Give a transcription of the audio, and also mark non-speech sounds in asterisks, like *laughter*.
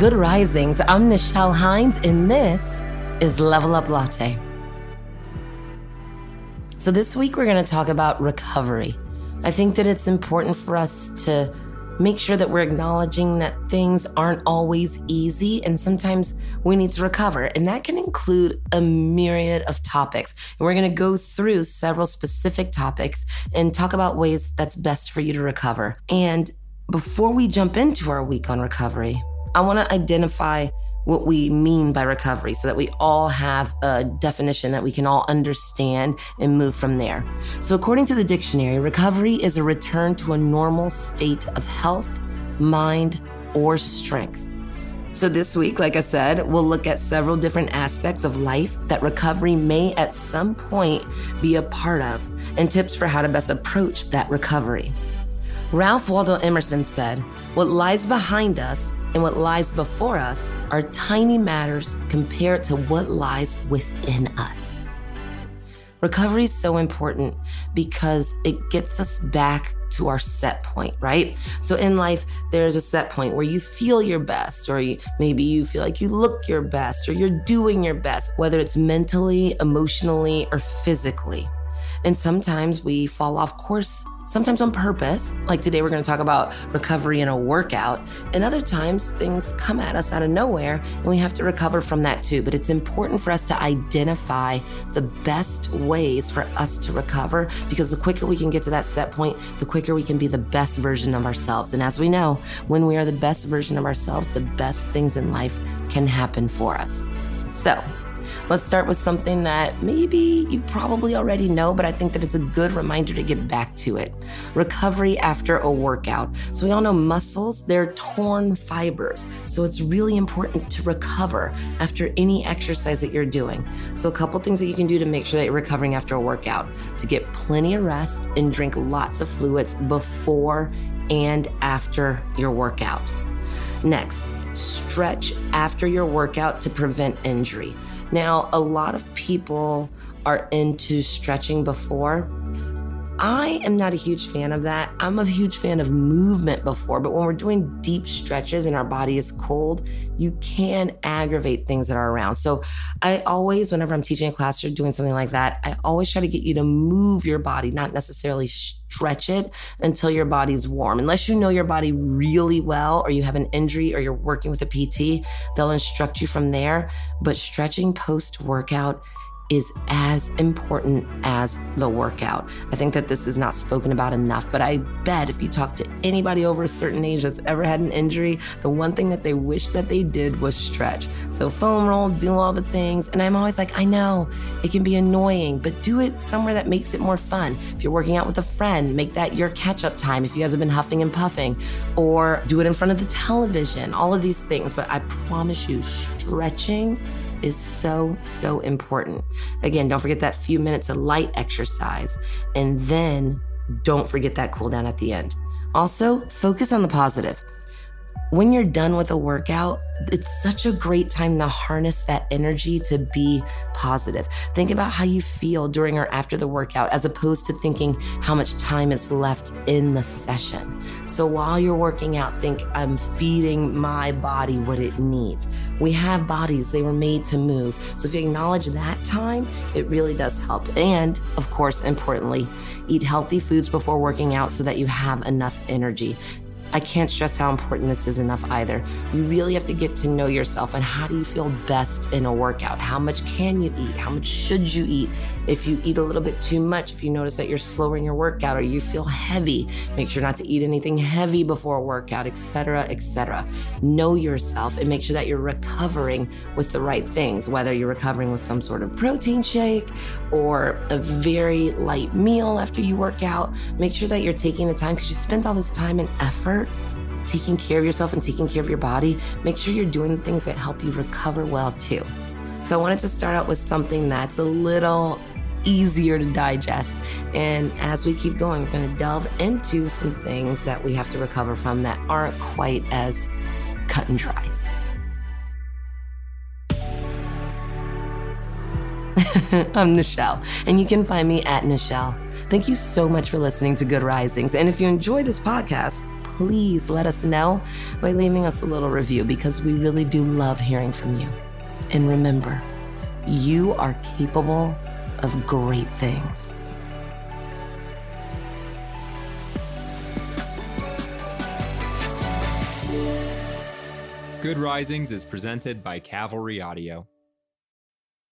Good risings. I'm Nichelle Hines, and this is Level Up Latte. So, this week we're going to talk about recovery. I think that it's important for us to make sure that we're acknowledging that things aren't always easy and sometimes we need to recover. And that can include a myriad of topics. And we're going to go through several specific topics and talk about ways that's best for you to recover. And before we jump into our week on recovery, I want to identify what we mean by recovery so that we all have a definition that we can all understand and move from there. So, according to the dictionary, recovery is a return to a normal state of health, mind, or strength. So, this week, like I said, we'll look at several different aspects of life that recovery may at some point be a part of and tips for how to best approach that recovery. Ralph Waldo Emerson said, What lies behind us and what lies before us are tiny matters compared to what lies within us. Recovery is so important because it gets us back to our set point, right? So in life, there's a set point where you feel your best, or you, maybe you feel like you look your best, or you're doing your best, whether it's mentally, emotionally, or physically. And sometimes we fall off course sometimes on purpose. Like today, we're going to talk about recovery in a workout. And other times, things come at us out of nowhere and we have to recover from that too. But it's important for us to identify the best ways for us to recover because the quicker we can get to that set point, the quicker we can be the best version of ourselves. And as we know, when we are the best version of ourselves, the best things in life can happen for us. So, Let's start with something that maybe you probably already know, but I think that it's a good reminder to get back to it. Recovery after a workout. So we all know muscles, they're torn fibers. So it's really important to recover after any exercise that you're doing. So a couple things that you can do to make sure that you're recovering after a workout, to get plenty of rest and drink lots of fluids before and after your workout. Next, stretch after your workout to prevent injury. Now, a lot of people are into stretching before. I am not a huge fan of that. I'm a huge fan of movement before, but when we're doing deep stretches and our body is cold, you can aggravate things that are around. So I always, whenever I'm teaching a class or doing something like that, I always try to get you to move your body, not necessarily stretch it until your body's warm. Unless you know your body really well or you have an injury or you're working with a PT, they'll instruct you from there. But stretching post workout is as important as the workout. I think that this is not spoken about enough, but I bet if you talk to anybody over a certain age that's ever had an injury, the one thing that they wish that they did was stretch. So foam roll, do all the things. And I'm always like, I know it can be annoying, but do it somewhere that makes it more fun. If you're working out with a friend, make that your catch up time if you guys have been huffing and puffing, or do it in front of the television, all of these things. But I promise you, stretching is so, so important. Again, don't forget that few minutes of light exercise. And then don't forget that cool down at the end. Also, focus on the positive. When you're done with a workout, it's such a great time to harness that energy to be positive. Think about how you feel during or after the workout, as opposed to thinking how much time is left in the session. So while you're working out, think, I'm feeding my body what it needs. We have bodies, they were made to move. So if you acknowledge that time, it really does help. And of course, importantly, eat healthy foods before working out so that you have enough energy I can't stress how important this is enough either. You really have to get to know yourself and how do you feel best in a workout? How much can you eat? How much should you eat? If you eat a little bit too much, if you notice that you're slower in your workout or you feel heavy, make sure not to eat anything heavy before a workout, etc., etc. Know yourself and make sure that you're recovering with the right things, whether you're recovering with some sort of protein shake or a very light meal after you work out. Make sure that you're taking the time because you spent all this time and effort taking care of yourself and taking care of your body, make sure you're doing things that help you recover well too. So I wanted to start out with something that's a little easier to digest. And as we keep going, we're going to delve into some things that we have to recover from that aren't quite as cut and dry. *laughs* I'm Nichelle, and you can find me at Nichelle. Thank you so much for listening to Good Risings. And if you enjoy this podcast, please let us know by leaving us a little review because we really do love hearing from you. And remember, you are capable of great things. Good Risings is presented by Cavalry Audio.